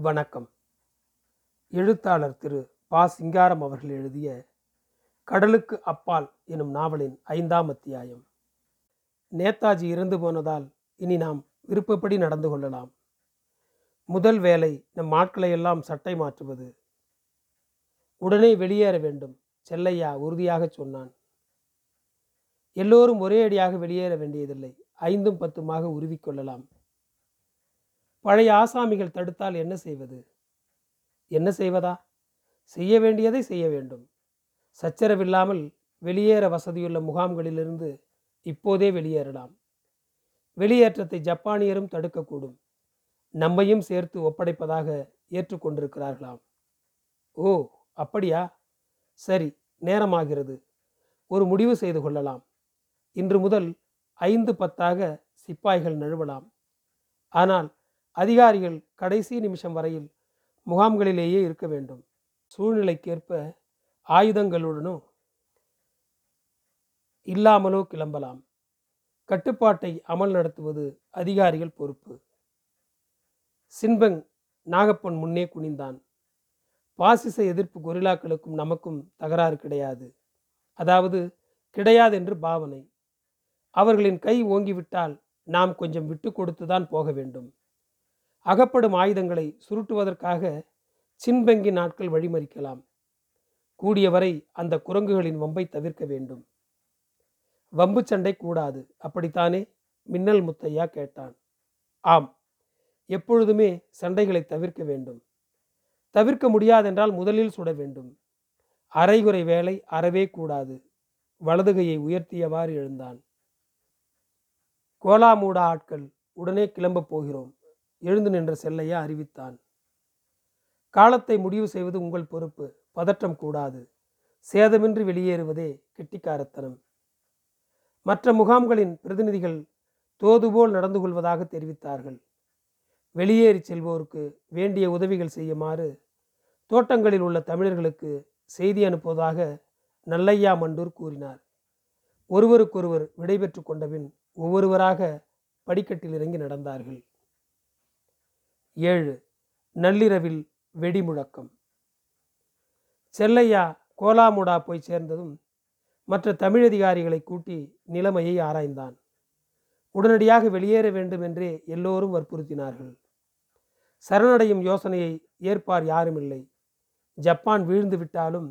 வணக்கம். எழுத்தாளர் திரு. பா. சிங்காரம் அவர்கள் எழுதிய கடலுக்கு அப்பால் எனும் நாவலின் ஐந்தாம் அத்தியாயம். நேதாஜி இறந்து போனதால் இனி நாம் விருப்பப்படி நடந்து கொள்ளலாம். முதல் வேலை நம் ஆட்களை எல்லாம் சட்டை மாற்றுவது. உடனே வெளியேற வேண்டும் செல்லையா உறுதியாக சொன்னான். எல்லோரும் ஒரே அடியாக வெளியேற வேண்டியதில்லை ஐந்தும் பத்துமாக உருவிக்கொள்ளலாம் பழைய ஆசாமிகள் தடுத்தால் என்ன செய்வது? என்ன செய்வதா? செய்ய வேண்டியதை செய்ய வேண்டும். சச்சரவில்லாமல் வெளியேற வசதியுள்ள முகாம்களிலிருந்து இப்போதே வெளியேறலாம். வெளியேற்றத்தை ஜப்பானியரும் தடுக்கக்கூடும். நம்மையும் சேர்த்து ஒப்படைப்பதாக ஏற்றுக்கொண்டிருக்கிறார்களாம். ஓ அப்படியா? சரி நேரமாகிறது. ஒரு முடிவு செய்து கொள்ளலாம். இன்று முதல் ஐந்து பத்தாக சிப்பாய்கள் நழுவலாம். ஆனால் அதிகாரிகள் கடைசி நிமிஷம் வரையில் முகாம்களிலேயே இருக்க வேண்டும். சூழ்நிலைக்கேற்ப ஆயுதங்களுடனோ இல்லாமலோ கிளம்பலாம். கட்டுப்பாட்டை அமல் நடத்துவது அதிகாரிகள் பொறுப்பு. சின்பங் நாகப்பன் முன்னே குனிந்தான். பாசிச எதிர்ப்பு கொரில்லாக்களுக்கும் நமக்கும் தகராறு கிடையாது. அதாவது கிடையாது என்று பாவனை. அவர்களின் கை ஓங்கிவிட்டால் நாம் கொஞ்சம் விட்டு கொடுத்துதான் போக வேண்டும். அகப்படும் ஆயுதங்களை சுருட்டுவதற்காக சின்பங்கி நாட்கள் வழிமறிக்கலாம். கூடியவரை அந்த குரங்குகளின் வம்பை தவிர்க்க வேண்டும். வம்பு சண்டை கூடாது. அப்படித்தானே? மின்னல் முத்தையா கேட்டான். ஆம். எப்பொழுதுமே சண்டைகளை தவிர்க்க வேண்டும். தவிர்க்க முடியாதென்றால் முதலில் சுட வேண்டும். அரைகுறை வேலை அறவே கூடாது. வலதுகையை உயர்த்தியவாறு எழுந்தான். கோலாமூடா ஆட்கள் உடனே கிளம்பப் போகிறோம். எழுந்து நின்ற செல்லையா அறிவித்தான். காலத்தை முடிவு செய்வது உங்கள் பொறுப்பு பதற்றம் கூடாது. சேதமின்றி வெளியேறுவதே கெட்டிக்காரத்தனம். மற்ற முகாம்களின் பிரதிநிதிகள் தோதுபோல் நடந்து கொள்வதாக தெரிவித்தார்கள். வெளியேறி செல்வோருக்கு வேண்டிய உதவிகள் செய்யுமாறு தோட்டங்களில் உள்ள தமிழர்களுக்கு செய்தி அனுப்புவதாக நல்லையா மண்டூர் கூறினார். ஒருவருக்கொருவர் விடைபெற்று கொண்டபின் ஒவ்வொருவராக படிக்கட்டில் இறங்கி நடந்தார்கள். ஏழு. நள்ளிரவில் வெடி முழக்கம் செல்லையா கோலாமுடா போய் சேர்ந்ததும் மற்ற தமிழதிகாரிகளை கூட்டி நிலைமையை ஆராய்ந்தான். உடனடியாக வெளியேற வேண்டும் என்றே எல்லோரும் வற்புறுத்தினார்கள். சரணடையும் யோசனையை ஏற்பார் யாருமில்லை. ஜப்பான் வீழ்ந்து விட்டாலும்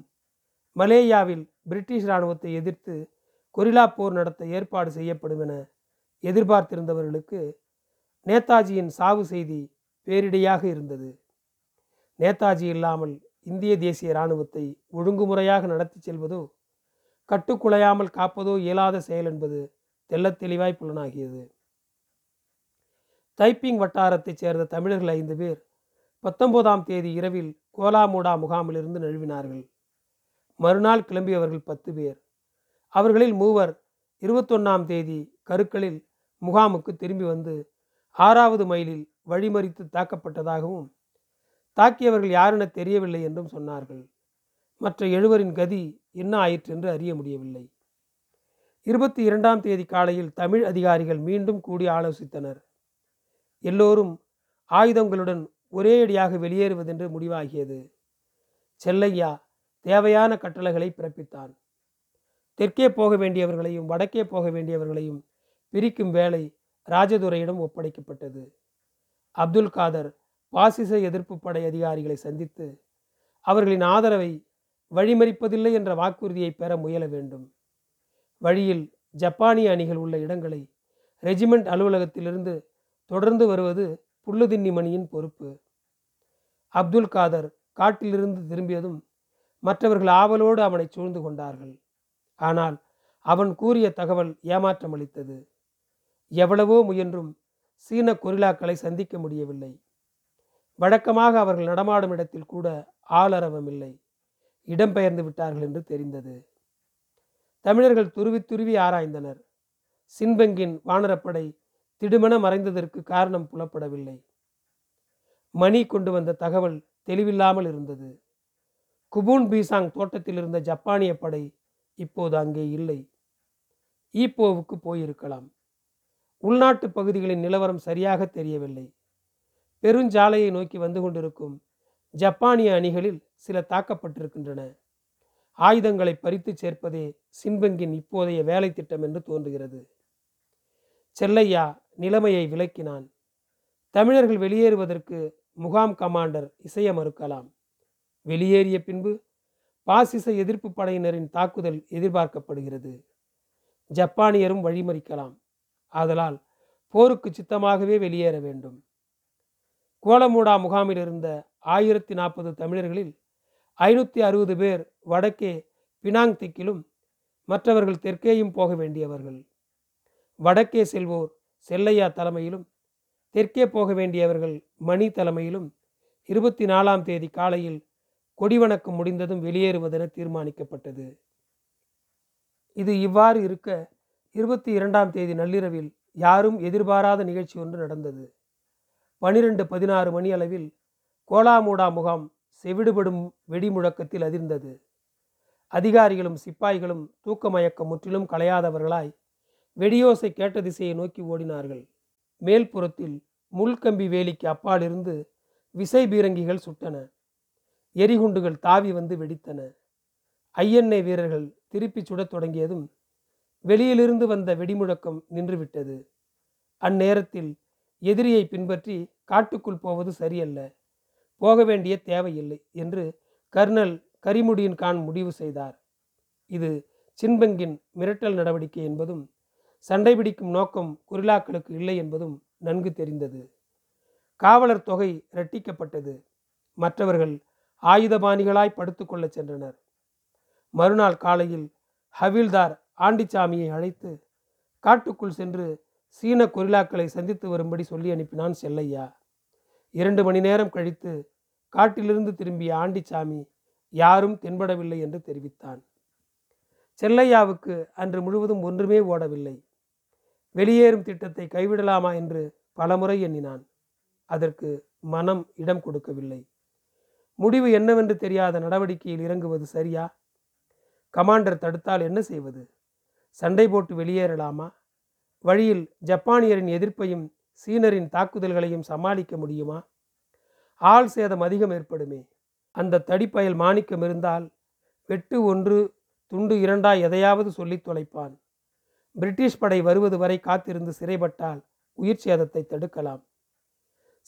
மலேயாவில் பிரிட்டிஷ் இராணுவத்தை எதிர்த்து கொரில்லா போர் நடத்த ஏற்பாடு செய்யப்படும் என எதிர்பார்த்திருந்தவர்களுக்கு நேதாஜியின் சாவு செய்தி பேரிடையாக இருந்தது. நேதாஜி இல்லாமல் இந்திய தேசிய இராணுவத்தை ஒழுங்குமுறையாக நடத்தி செல்வதோ கட்டுக்குலையாமல் காப்பதோ இயலாத செயல் என்பது தெள்ளத் தெளிவாய் புலனாகியது. தைப்பிங் வட்டாரத்தைச் சேர்ந்த தமிழர்கள் ஐந்து பேர் பத்தொன்பதாம் தேதி இரவில் கோலாமூடா முகாமிலிருந்து நழுவினார்கள். மறுநாள் கிளம்பியவர்கள் பத்து பேர். அவர்களில் மூவர் இருபத்தொன்னாம் தேதி கருக்களில் முகாமுக்கு திரும்பி வந்து ஆறாவது மைலில் வழிமறித்து தாக்கப்பட்டதாகவும் தாக்கியவர்கள் யாரென தெரியவில்லை என்றும் சொன்னார்கள். மற்ற எழுவரின் கதி என்ன ஆயிற்று என்று அறிய முடியவில்லை. இருபத்தி இரண்டாம் தேதி காலையில் தமிழ் அதிகாரிகள் மீண்டும் கூடி ஆலோசித்தனர். எல்லோரும் ஆயுதங்களுடன் ஒரே அடியாக வெளியேறுவதென்று முடிவாகியது. செல்லையா தேவையான கட்டளைகளை பிறப்பித்தான் தெற்கே போக வேண்டியவர்களையும் வடக்கே போக வேண்டியவர்களையும் பிரிக்கும் வேலை ராஜதுரையிடம் ஒப்படைக்கப்பட்டது. அப்துல் காதர் பாசிச எதிர்ப்பு படை அதிகாரிகளை சந்தித்து அவர்களின் ஆதரவை வழிமறிப்பதில்லை என்ற வாக்குறுதியை பெற முயல வேண்டும். வழியில் ஜப்பானிய அணிகள் உள்ள இடங்களை ரெஜிமெண்ட் அலுவலகத்திலிருந்து தொடர்ந்து வருவது புல்லுதின்னி மணியின் பொறுப்பு. அப்துல் காதர் காட்டிலிருந்து திரும்பியதும் மற்றவர்கள் ஆவலோடு அவனை சூழ்ந்து கொண்டார்கள். ஆனால் அவன் கூறிய தகவல் ஏமாற்றமளித்தது எவ்வளவோ முயன்றும் சீன கொரில்லாக்களை சந்திக்க முடியவில்லை. வழக்கமாக அவர்கள் நடமாடும் இடத்தில் கூட ஆளரவம் இல்லை இடம்பெயர்ந்து விட்டார்கள் என்று தெரிந்தது. தமிழர்கள் துருவி துருவி ஆராய்ந்தனர். சின்பங்கின் வானரப்படை திடுமென மறைந்ததற்கு காரணம் புலப்படவில்லை. மணி கொண்டு வந்த தகவல் தெளிவில்லாமல் இருந்தது. குபூன் பீசாங் தோட்டத்தில் இருந்த ஜப்பானிய படை இப்போது அங்கே இல்லை. ஈப்போவுக்கு போயிருக்கலாம். உள்நாட்டு பகுதிகளின் நிலவரம் சரியாக தெரியவில்லை. பெருஞ்சாலையை நோக்கி வந்து கொண்டிருக்கும் ஜப்பானிய அணிகளில் சில தாக்கப்பட்டிருக்கின்றன. ஆயுதங்களை பறித்து சேர்ப்பதே சின்பங்கின் இப்போதைய வேலை திட்டம் என்று தோன்றுகிறது. செல்லையா நிலைமையை விளக்கினான். தமிழர்கள் வெளியேறுவதற்கு முகாம் கமாண்டர் இசைய மறுக்கலாம். வெளியேறிய பின்பு பாசிச எதிர்ப்பு படையினரின் தாக்குதல் எதிர்பார்க்கப்படுகிறது. ஜப்பானியரும் வழிமறிக்கலாம். ஆதலால் போருக்கு சித்தமாகவே வெளியேற வேண்டும். கோலமூடா முகாமில் இருந்த ஆயிரத்தி நாற்பது தமிழர்களில் ஐநூற்றி அறுபது பேர் வடக்கே பினாங் திக்கிலும் மற்றவர்கள் தெற்கேயும் போக வேண்டியவர்கள். வடக்கே செல்வோர் செல்லையா தலைமையிலும் தெற்கே போக வேண்டியவர்கள் மணி தலைமையிலும் இருபத்தி நாலாம் தேதி காலையில் கொடிவணக்கம் முடிந்ததும் வெளியேறுவதென தீர்மானிக்கப்பட்டது. இது இவ்வாறு இருக்க இருபத்தி இரண்டாம் தேதி நள்ளிரவில் யாரும் எதிர்பாராத நிகழ்ச்சி ஒன்று நடந்தது. பனிரெண்டு பதினாறு மணி அளவில் கோலாமூடா முகாம் செவிடுபடும் வெடி முழக்கத்தில் அதிர்ந்தது. அதிகாரிகளும் சிப்பாய்களும் தூக்க மயக்கம் முற்றிலும் களையாதவர்களாய் வெடியோசை கேட்ட திசையை நோக்கி ஓடினார்கள். மேல்புறத்தில் முள்கம்பி வேலிக்கு அப்பாலிருந்து விசை பீரங்கிகள் சுட்டன. எரிகுண்டுகள் தாவி வந்து வெடித்தன. ஐஎன்ஏ வீரர்கள் திருப்பி சுடத் தொடங்கியதும் வெளியிலிருந்து வந்த வெடிமுழக்கம் நின்றுவிட்டது. அந்நேரத்தில் எதிரியை பின்பற்றி காட்டுக்குள் போவது சரியல்ல. போக வேண்டிய தேவையில்லை என்று கர்னல் கரிமுடியின் கான் முடிவு செய்தார். இது சின்பங்கின் மிரட்டல் நடவடிக்கை என்பதும் சண்டை பிடிக்கும் நோக்கம் குரிலாக்களுக்கு இல்லை என்பதும் நன்கு தெரிந்தது. காவலர் தொகை இரட்டிக்கப்பட்டது. மற்றவர்கள் ஆயுதபாணிகளாய் படுத்துக்கொள்ளச் சென்றனர். மறுநாள் காலையில் ஹவில்தார் ஆண்டிச்சாமியை அழைத்து காட்டுக்குள் சென்று சீன கொரில்லாக்களை சந்தித்து வரும்படி சொல்லி அனுப்பினான் செல்லையா. இரண்டு மணி நேரம் கழித்து காட்டிலிருந்து திரும்பிய ஆண்டிச்சாமி யாரும் தென்படவில்லை என்று தெரிவித்தான். செல்லையாவுக்கு அன்று முழுவதும் ஒன்றுமே ஓடவில்லை. வெளியேறும் திட்டத்தை கைவிடலாமா என்று பலமுறை எண்ணினான். அதற்கு மனம் இடம் கொடுக்கவில்லை. முடிவு என்னவென்று தெரியாத நடவடிக்கையில் இறங்குவது சரியா? கமாண்டர் தடுத்தால் என்ன செய்வது? சண்டை போட்டு வெளியேறலாமா? வழியில் ஜப்பானியரின் எதிர்ப்பையும் சீனரின் தாக்குதல்களையும் சமாளிக்க முடியுமா? ஆள் சேதம் அதிகம் ஏற்படுமே. அந்த தடிப்பயல் மாணிக்கம் இருந்தால் வெட்டு ஒன்று துண்டு இரண்டாய் எதையாவது சொல்லித் தொலைப்பான். பிரிட்டிஷ் படை வருவது வரை காத்திருந்து சிறைப்பட்டால் உயிர் சேதத்தை தடுக்கலாம்.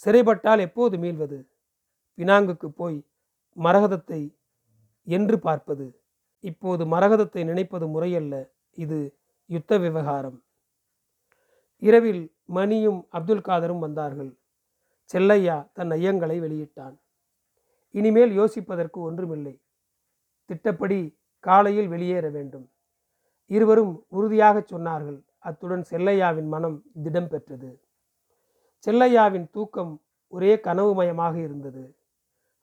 சிறைப்பட்டால் எப்போது மீள்வது? பினாங்குக்கு போய் மரகதத்தை என்று பார்ப்பது. இப்போது மரகதத்தை நினைப்பது முறையல்ல. இது யுத்த விவகாரம். இரவில் மணியும் அப்துல் காதரும் வந்தார்கள். செல்லையா தன் ஐயங்களை வெளியிட்டான். இனிமேல் யோசிப்பதற்கு ஒன்றுமில்லை. திட்டப்படி காலையில் வெளியேற வேண்டும். இருவரும் உறுதியாகச் சொன்னார்கள். அத்துடன் செல்லையாவின் மனம் திடம் பெற்றது செல்லையாவின் தூக்கம் ஒரே கனவுமயமாக இருந்தது.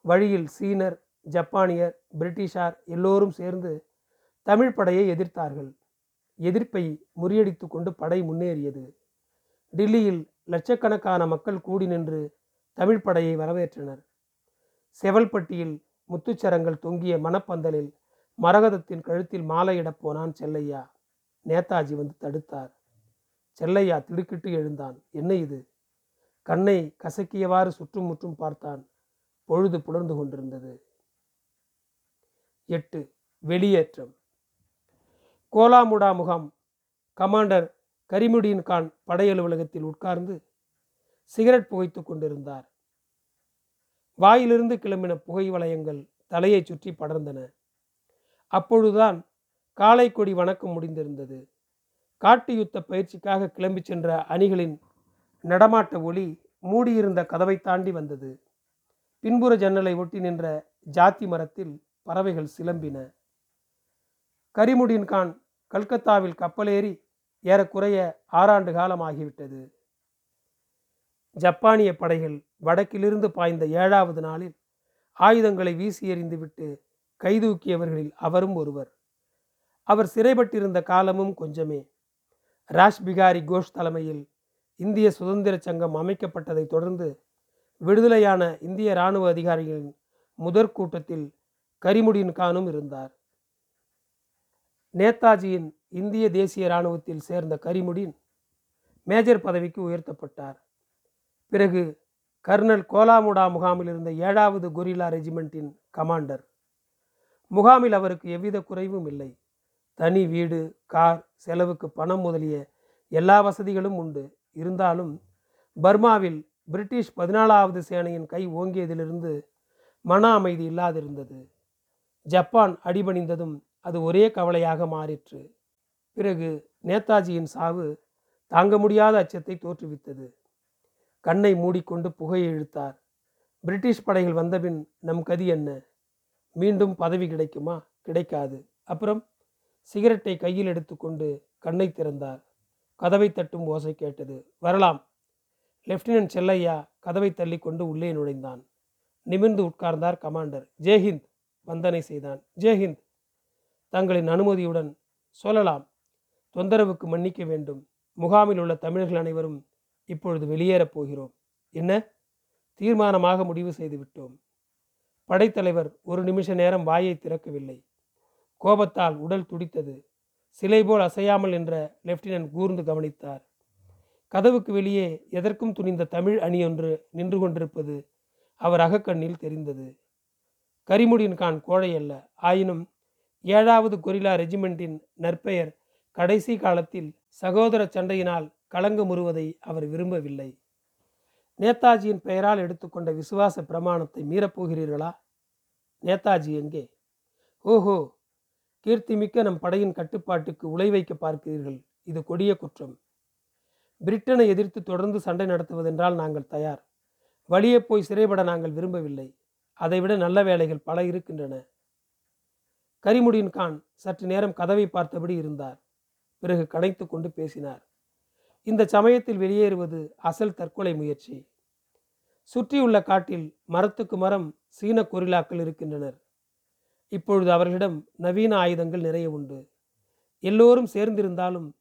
வழியில் சீனர் ஜப்பானியர் பிரிட்டிஷார் எல்லோரும் சேர்ந்து தமிழ் படையை எதிர்த்தார்கள். எதிர்ப்பை முறியடித்து கொண்டு படை முன்னேறியது. டில்லியில் லட்சக்கணக்கான மக்கள் கூடி நின்று தமிழ் படையை வரவேற்றனர். செவல்பட்டியில் முத்துச்சரங்கள் தொங்கிய மணப்பந்தலில் மரகதத்தின் கழுத்தில் மாலையிடப் போனான் செல்லையா. நேதாஜி வந்து தடுத்தார். செல்லையா திடுக்கிட்டு எழுந்தான். என்ன இது? கண்ணை கசக்கியவாறு சுற்றும் முற்றும் பார்த்தான். பொழுது புலர்ந்து கொண்டிருந்தது. எட்டு. வெளியேற்றம். கோலாமுடா முகாம். கமாண்டர் கரிமுடியின் கான் படையலுவலகத்தில் உட்கார்ந்து சிகரெட் புகைத்து கொண்டிருந்தார். வாயிலிருந்து கிளம்பின புகை வளையங்கள் தலையை சுற்றி படர்ந்தன. அப்பொழுதுதான் காலை கொடி வணக்கம் முடிந்திருந்தது. காட்டு யுத்த பயிற்சிக்காக கிளம்பி சென்ற அணிகளின் நடமாட்ட ஒளி மூடியிருந்த கதவை தாண்டி வந்தது. பின்புற ஜன்னலை ஒட்டி நின்ற ஜாத்தி மரத்தில் பறவைகள் சிலம்பின. கரிமுடின் கான் கல்கத்தாவில் கப்பலேறி ஏறக்குறைய ஆறாண்டு காலம் ஆகிவிட்டது ஜப்பானிய படைகள் வடக்கிலிருந்து பாய்ந்த ஏழாவது நாளில் ஆயுதங்களை வீசி எறிந்துவிட்டு கைதூக்கியவர்களில் அவரும் ஒருவர். அவர் சிறைப்பட்டிருந்த காலமும் கொஞ்சமே. ராஷ் பிகாரி கோஷ் தலைமையில் இந்திய சுதந்திர சங்கம் அமைக்கப்பட்டதை தொடர்ந்து விடுதலையான இந்திய இராணுவ அதிகாரிகளின் முதற் கூட்டத்தில் கரிமுடியின் கானும் இருந்தார். நேதாஜியின் இந்திய தேசிய இராணுவத்தில் சேர்ந்த கரிமுடின் மேஜர் பதவிக்கு உயர்த்தப்பட்டார். பிறகு கர்னல் கோலாமுடா முகாமில் இருந்த ஏழாவது கொரில்லா ரெஜிமெண்ட்டின் கமாண்டர். முகாமில் அவருக்கு எவ்வித குறைவும் இல்லை. தனி வீடு கார் செலவுக்கு பணம் முதலிய எல்லா வசதிகளும் உண்டு. இருந்தாலும் பர்மாவில் பிரிட்டிஷ் பதினாலாவது சேனையின் கை ஓங்கியதிலிருந்து மன அமைதி இல்லாதிருந்தது. ஜப்பான் அடிபணிந்ததும் அது ஒரே கவலையாக மாறிற்று. பிறகு நேதாஜியின் சாவு தாங்க முடியாத அச்சத்தை தோற்றுவித்தது. கண்ணை மூடிக்கொண்டு புகையை இழுத்தார். பிரிட்டிஷ் படைகள் வந்தபின் நம் கதி என்ன? மீண்டும் பதவி கிடைக்குமா? கிடைக்காது. அப்புறம் சிகரெட்டை கையில் எடுத்துக்கொண்டு கண்ணை திறந்தார். கதவை தட்டும் ஓசை கேட்டது. வரலாம். லெப்டினன்ட் செல்லையா கதவை தள்ளி கொண்டு உள்ளே நுழைந்தான். நிமிர்ந்து உட்கார்ந்தார் கமாண்டர். ஜெய்ஹிந்த் வந்தனை செய்தான். ஜெய்ஹிந்த்! தங்களின் அனுமதியுடன் சொல்லலாம். தொந்தரவுக்கு மன்னிக்க வேண்டும். முகாமில் உள்ள தமிழர்கள் அனைவரும் இப்பொழுது வெளியேறப் போகிறோம். என்ன? தீர்மானமாக முடிவு செய்து விட்டோம் படைத்தலைவர் ஒரு நிமிஷ நேரம் வாயை திறக்கவில்லை. கோபத்தால் உடல் துடித்தது. சிலை போல் அசையாமல் என்ற லெப்டினன்ட் கூர்ந்து கவனித்தார். கதவுக்கு வெளியே எதற்கும் துணிந்த தமிழ் அணியொன்று நின்று கொண்டிருப்பது அவர் அகக்கண்ணில் தெரிந்தது. கரிமுடியின் கான் கோழை அல்ல. ஆயினும் ஏழாவது கொரில்லா ரெஜிமெண்டின் நற்பெயர் கடைசி காலத்தில் சகோதர சண்டையினால் கலங்கமுறுவதை அவர் விரும்பவில்லை. நேதாஜியின் பெயரால் எடுத்துக்கொண்ட விசுவாச பிரமாணத்தை மீறப்போகிறீர்களா நேதாஜி எங்கே? ஓஹோ! கீர்த்திமிக்க நம் படையின் கட்டுப்பாட்டுக்கு உலை வைக்க பார்க்கிறீர்கள். இது கொடிய குற்றம். பிரிட்டனை எதிர்த்து தொடர்ந்து சண்டை நடத்துவதென்றால் நாங்கள் தயார். வழியே போய் சிறைபட நாங்கள் விரும்பவில்லை. அதைவிட நல்ல வேலைகள் பல இருக்கின்றன. கரிமுடியின் கான் சற்று நேரம் கதவை பார்த்தபடி இருந்தார். பிறகு கடைத்து கொண்டு பேசினார். இந்த சமயத்தில் வெளியேறுவது அசல் தற்கொலை முயற்சி. சுற்றியுள்ள காட்டில் மரத்துக்கு மரம் சீன கொரில்லாக்கள் இருக்கின்றனர். இப்பொழுது அவர்களிடம் நவீன ஆயுதங்கள் நிறைய உண்டு. எல்லோரும் சேர்ந்திருந்தாலும்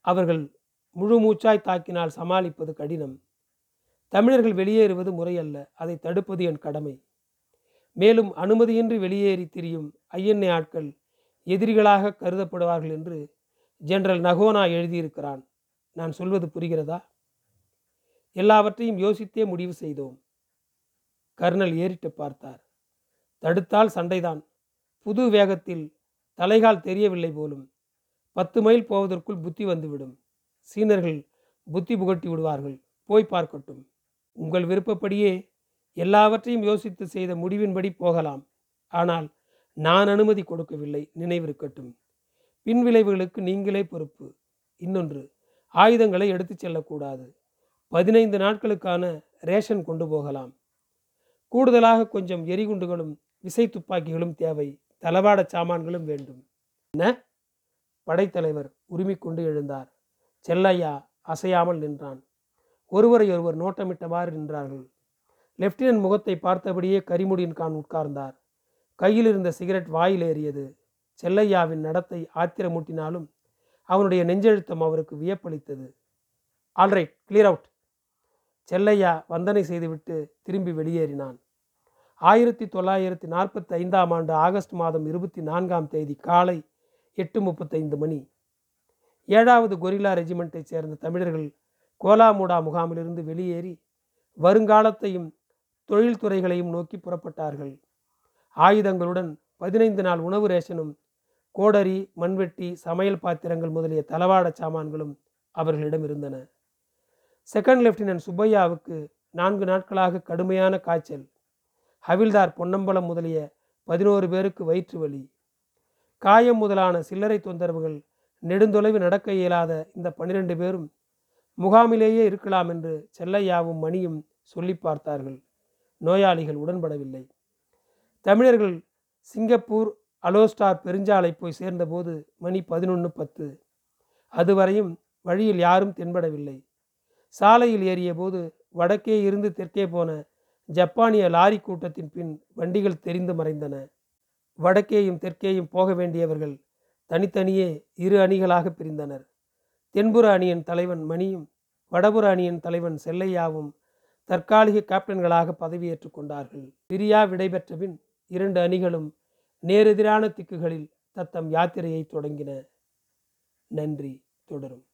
அவர்கள் முழு மூச்சாய் தாக்கினால் சமாளிப்பது கடினம். தமிழர்கள் வெளியேறுவது முறையல்ல அதை தடுப்பது என் கடமை. மேலும் அனுமதியின்றி வெளியேறி திரியும் ஐஎன்ஏ ஆட்கள் எதிரிகளாக கருதப்படுவார்கள் என்று ஜெனரல் நகோனா எழுதியிருக்கிறான். நான் சொல்வது புரிகிறதா? எல்லாவற்றையும் யோசித்தே முடிவு செய்தோம். கர்னல் ஏறிட்டு பார்த்தார். தடுத்தால் சண்டைதான். புது வேகத்தில் தலைகால் தெரியவில்லை போலும் பத்து மைல் போவதற்குள் புத்தி வந்துவிடும். சீனர்கள் புத்தி புகட்டி விடுவார்கள். போய் பார்க்கட்டும். உங்கள் விருப்பப்படியே எல்லாவற்றையும் யோசித்து செய்த முடிவின்படி போகலாம். ஆனால் நான் அனுமதி கொடுக்கவில்லை நினைவிருக்கட்டும் பின்விளைவுகளுக்கு நீங்களே பொறுப்பு. இன்னொன்று ஆயுதங்களை எடுத்துச் செல்லக்கூடாது. பதினைந்து நாட்களுக்கான ரேஷன் கொண்டு போகலாம். கூடுதலாக கொஞ்சம் எரிகுண்டுகளும் விசை துப்பாக்கிகளும் தேவை. தளவாட சாமான்களும் வேண்டும். என்ன படைத்தலைவர் உரிமிக்கொண்டு எழுந்தார். செல்லையா அசையாமல் நின்றான். ஒருவரை ஒருவர் நோட்டமிட்டவாறு நின்றார்கள். லெப்டினன்ட் முகத்தை பார்த்தபடியே கரிமுடியின் கான் உட்கார்ந்தார். கையில் இருந்த சிகரெட் வாயில் ஏறியது. செல்லையாவின் நடத்தை ஆத்திரமூட்டினாலும் அவனுடைய நெஞ்செழுத்தம் அவருக்கு வியப்பளித்தது. ஆல்ரைட் கிளியர் அவுட் செல்லையா வந்தனை செய்துவிட்டு திரும்பி வெளியேறினான். ஆயிரத்தி தொள்ளாயிரத்தி நாற்பத்தி ஐந்தாம் ஆண்டு ஆகஸ்ட் மாதம் இருபத்தி நான்காம் தேதி காலை எட்டு முப்பத்தைந்து மணி. ஏழாவது கொரில்லா ரெஜிமெண்ட்டைச் சேர்ந்த தமிழர்கள் கோலாமுடா முகாமிலிருந்து வெளியேறி வருங்காலத்தையும் தொழில்துறைகளையும் நோக்கி புறப்பட்டார்கள். ஆயுதங்களுடன் பதினைந்து நாள் உணவு ரேஷனும் கோடரி மண்வெட்டி சமையல் பாத்திரங்கள் முதலிய தளவாட சாமான்களும் அவர்களிடம் இருந்தன. செகண்ட் லெப்டினன்ட் சுப்பையாவுக்கு நான்கு நாட்களாக கடுமையான காய்ச்சல் ஹவில்தார் பொன்னம்பலம் முதலிய பதினோரு பேருக்கு வயிற்று வலி. காயம் முதலான சில்லறை தொந்தரவுகள் நெடுந்தொலைவு நடக்க இயலாத இந்த பன்னிரண்டு பேரும் முகாமிலேயே இருக்கலாம் என்று செல்லையாவும் மணியும் சொல்லி பார்த்தார்கள். நோயாளிகள் உடன்படவில்லை. தமிழர்கள் சிங்கப்பூர் அலோஸ்டார் பெருஞ்சாலை போய் சேர்ந்தபோது மணி பதினொன்று பத்து. அதுவரையும் வழியில் யாரும் தென்படவில்லை. சாலையில் ஏறிய போது வடக்கே இருந்து தெற்கே போன ஜப்பானிய லாரி கூட்டத்தின் பின் வண்டிகள் தெரிந்து மறைந்தன. வடக்கேயும் தெற்கேயும் போக வேண்டியவர்கள் தனித்தனியே இரு அணிகளாக பிரிந்தனர். தென்புற அணியின் தலைவன் மணியும் வடபுற அணியின் தலைவன் செல்லையாவும் தற்காலிக கேப்டன்களாக பதவியேற்றுக் கொண்டார்கள். பிரியா விடைபெற்ற பின் இரண்டு அணிகளும் நேரெதிரான திக்குகளில் தத்தம் யாத்திரையை தொடங்கின. நன்றி தொடரும்.